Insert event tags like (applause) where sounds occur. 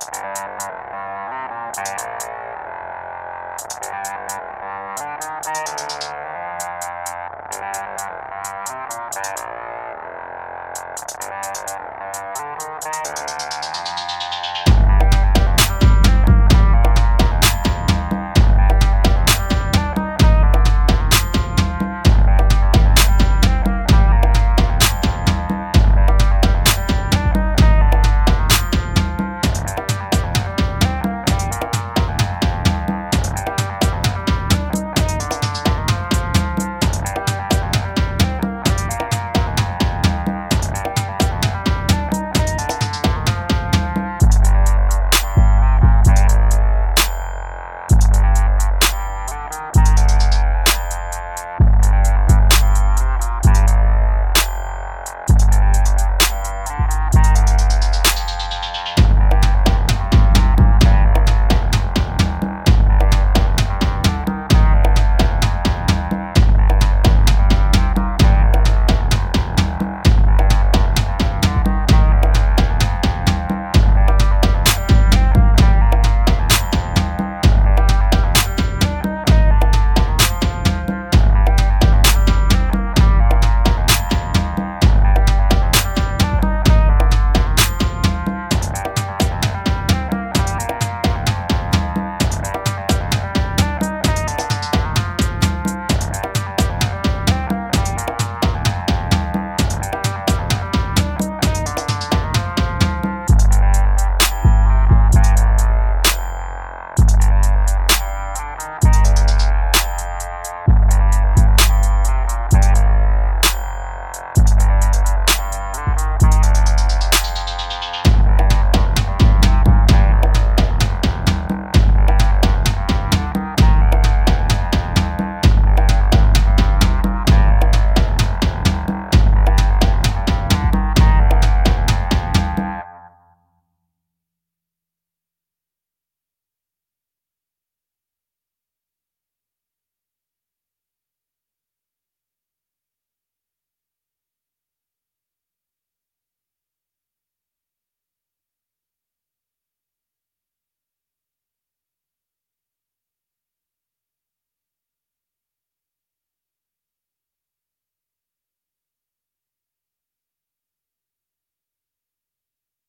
you (laughs)